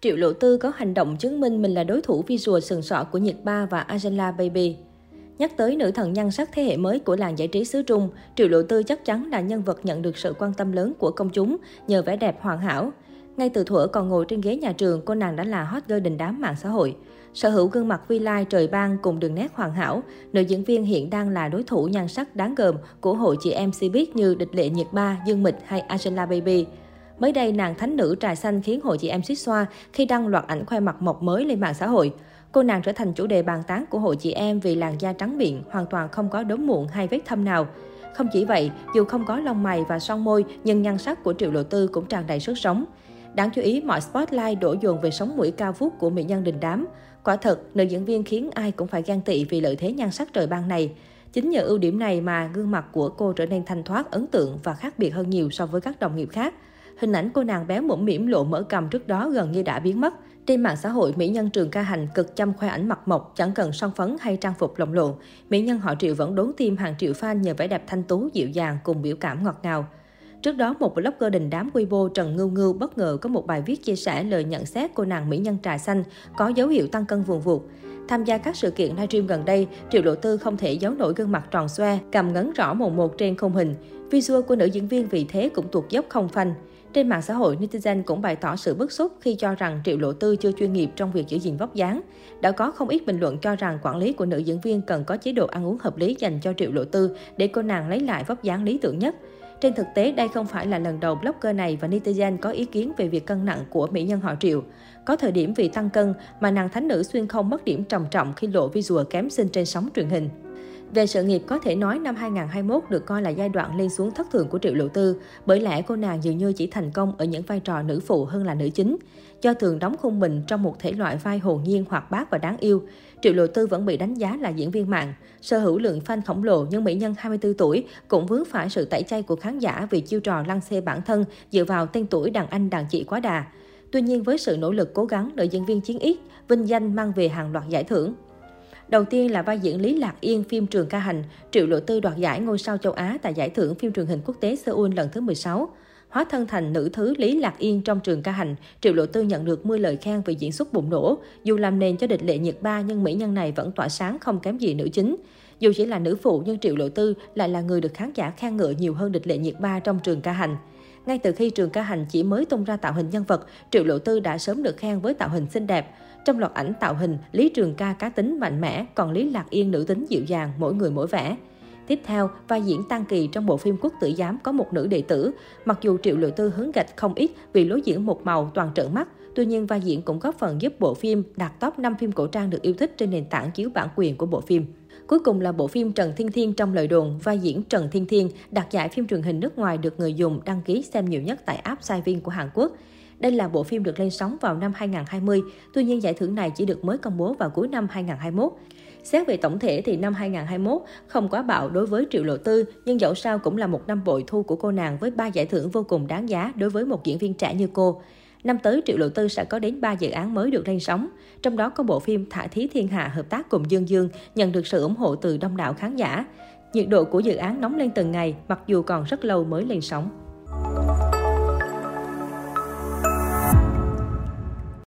Triệu Lộ Tư có hành động chứng minh mình là đối thủ visual sừng sọ của Nhiệt Ba và Angela Baby. Nhắc tới nữ thần nhan sắc thế hệ mới của làng giải trí xứ Trung, Triệu Lộ Tư chắc chắn là nhân vật nhận được sự quan tâm lớn của công chúng nhờ vẻ đẹp hoàn hảo. Ngay từ thuở còn ngồi trên ghế nhà trường, cô nàng đã là hot girl đình đám mạng xã hội. Sở hữu gương mặt vi lai trời ban cùng đường nét hoàn hảo, nữ diễn viên hiện đang là đối thủ nhan sắc đáng gờm của hội chị em Cbiz như Địch Lệ Nhiệt Ba, Dương Mịch hay Angela Baby. Mới đây, nàng thánh nữ trà xanh khiến hội chị em suýt xoa khi đăng loạt ảnh khoe mặt mộc mới lên mạng xã hội. Cô nàng trở thành chủ đề bàn tán của hội chị em vì làn da trắng miệng, hoàn toàn không có đốm mụn hay vết thâm nào. Không chỉ vậy, dù không có lông mày và son môi, nhưng nhan sắc của Triệu Lộ Tư cũng tràn đầy sức sống. Đáng chú ý, mọi spotlight đổ dồn về sống mũi cao vút của mỹ nhân đình đám. Quả thật, nữ diễn viên khiến ai cũng phải ghen tị vì lợi thế nhan sắc trời ban này. Chính nhờ ưu điểm này mà gương mặt của cô trở nên thanh thoát, ấn tượng và khác biệt hơn nhiều so với các đồng nghiệp khác. Hình ảnh cô nàng béo mũm mỉm lộ mỡ cầm trước đó gần như đã biến mất. Trên mạng xã hội, mỹ nhân Trường Ca Hành cực chăm khoe ảnh mặt mộc, chẳng cần son phấn hay trang phục lồng lộn. Mỹ nhân họ Triệu vẫn đốn tim hàng triệu fan nhờ vẻ đẹp thanh tú, dịu dàng cùng biểu cảm ngọt ngào. Trước đó, một blogger đình đám Weibo Trần Ngưu Ngưu bất ngờ có một bài viết chia sẻ lời nhận xét cô nàng mỹ nhân trà xanh có dấu hiệu tăng cân vùng vụt. Tham gia các sự kiện livestream gần đây, Triệu Lộ Tư không thể giấu nổi gương mặt tròn xoe, cầm ngấn rõ mồn một trên khung hình. Visual của nữ diễn viên vì thế cũng tuột dốc không phanh. Trên mạng xã hội, netizen cũng bày tỏ sự bức xúc khi cho rằng Triệu Lộ Tư chưa chuyên nghiệp trong việc giữ gìn vóc dáng. Đã có không ít bình luận cho rằng quản lý của nữ diễn viên cần có chế độ ăn uống hợp lý dành cho Triệu Lộ Tư để cô nàng lấy lại vóc dáng lý tưởng nhất. Trên thực tế, đây không phải là lần đầu blogger này và netizen có ý kiến về việc cân nặng của mỹ nhân họ Triệu. Có thời điểm vì tăng cân mà nàng thánh nữ xuyên không mất điểm trầm trọng khi lộ visual kém xinh trên sóng truyền hình. Về sự nghiệp, có thể nói năm 2021 được coi là giai đoạn lên xuống thất thường của Triệu Lộ Tư, bởi lẽ cô nàng dường như chỉ thành công ở những vai trò nữ phụ hơn là nữ chính. Do thường đóng khung mình trong một thể loại vai hồn nhiên, hoạt bát và đáng yêu, Triệu Lộ Tư vẫn bị đánh giá là diễn viên mạng. Sở hữu lượng fan khổng lồ nhưng mỹ nhân 24 tuổi cũng vướng phải sự tẩy chay của khán giả vì chiêu trò lăng xê bản thân dựa vào tên tuổi đàn anh đàn chị quá đà. Tuy nhiên với sự nỗ lực cố gắng, nữ diễn viên chiến ít, vinh danh mang về hàng loạt giải thưởng. Đầu tiên là vai diễn Lý Lạc Yên phim Trường Ca Hành, Triệu Lộ Tư đoạt giải ngôi sao châu Á tại giải thưởng phim truyền hình quốc tế Seoul lần thứ 16. Hóa thân thành nữ thứ Lý Lạc Yên trong Trường Ca Hành, Triệu Lộ Tư nhận được mưa lời khen về diễn xuất bùng nổ. Dù làm nền cho địch lệ nhiệt ba nhưng mỹ nhân này vẫn tỏa sáng không kém gì nữ chính. Dù chỉ là nữ phụ nhưng Triệu Lộ Tư lại là người được khán giả khen ngợi nhiều hơn địch lệ nhiệt ba trong Trường Ca Hành. Ngay từ khi Trường Ca Hành chỉ mới tung ra tạo hình nhân vật, Triệu Lộ Tư đã sớm được khen với tạo hình xinh đẹp. Trong loạt ảnh tạo hình, Lý Trường Ca cá tính mạnh mẽ, còn Lý Lạc Yên nữ tính dịu dàng, mỗi người mỗi vẻ. Tiếp theo, vai diễn Tăng Kỳ trong bộ phim Quốc tử giám có một nữ đệ tử. Mặc dù Triệu Lộ Tư hứng gạch không ít vì lối diễn một màu toàn trợn mắt, tuy nhiên vai diễn cũng góp phần giúp bộ phim đạt top 5 phim cổ trang được yêu thích trên nền tảng chiếu bản quyền của bộ phim. Cuối cùng là bộ phim Trần Thiên Thiên trong lời đồn, vai diễn Trần Thiên Thiên đạt giải phim truyền hình nước ngoài được người dùng đăng ký xem nhiều nhất tại app Saivin của Hàn Quốc. Đây là bộ phim được lên sóng vào năm 2020, tuy nhiên giải thưởng này chỉ được mới công bố vào cuối năm 2021. Xét về tổng thể thì năm 2021 không quá bạo đối với Triệu Lộ Tư, nhưng dẫu sao cũng là một năm bội thu của cô nàng với ba giải thưởng vô cùng đáng giá đối với một diễn viên trẻ như cô. Năm tới, Triệu Lộ Tư sẽ có đến 3 dự án mới được lên sóng. Trong đó có bộ phim Thả Thí Thiên Hạ hợp tác cùng Dương Dương, nhận được sự ủng hộ từ đông đảo khán giả. Nhiệt độ của dự án nóng lên từng ngày, mặc dù còn rất lâu mới lên sóng.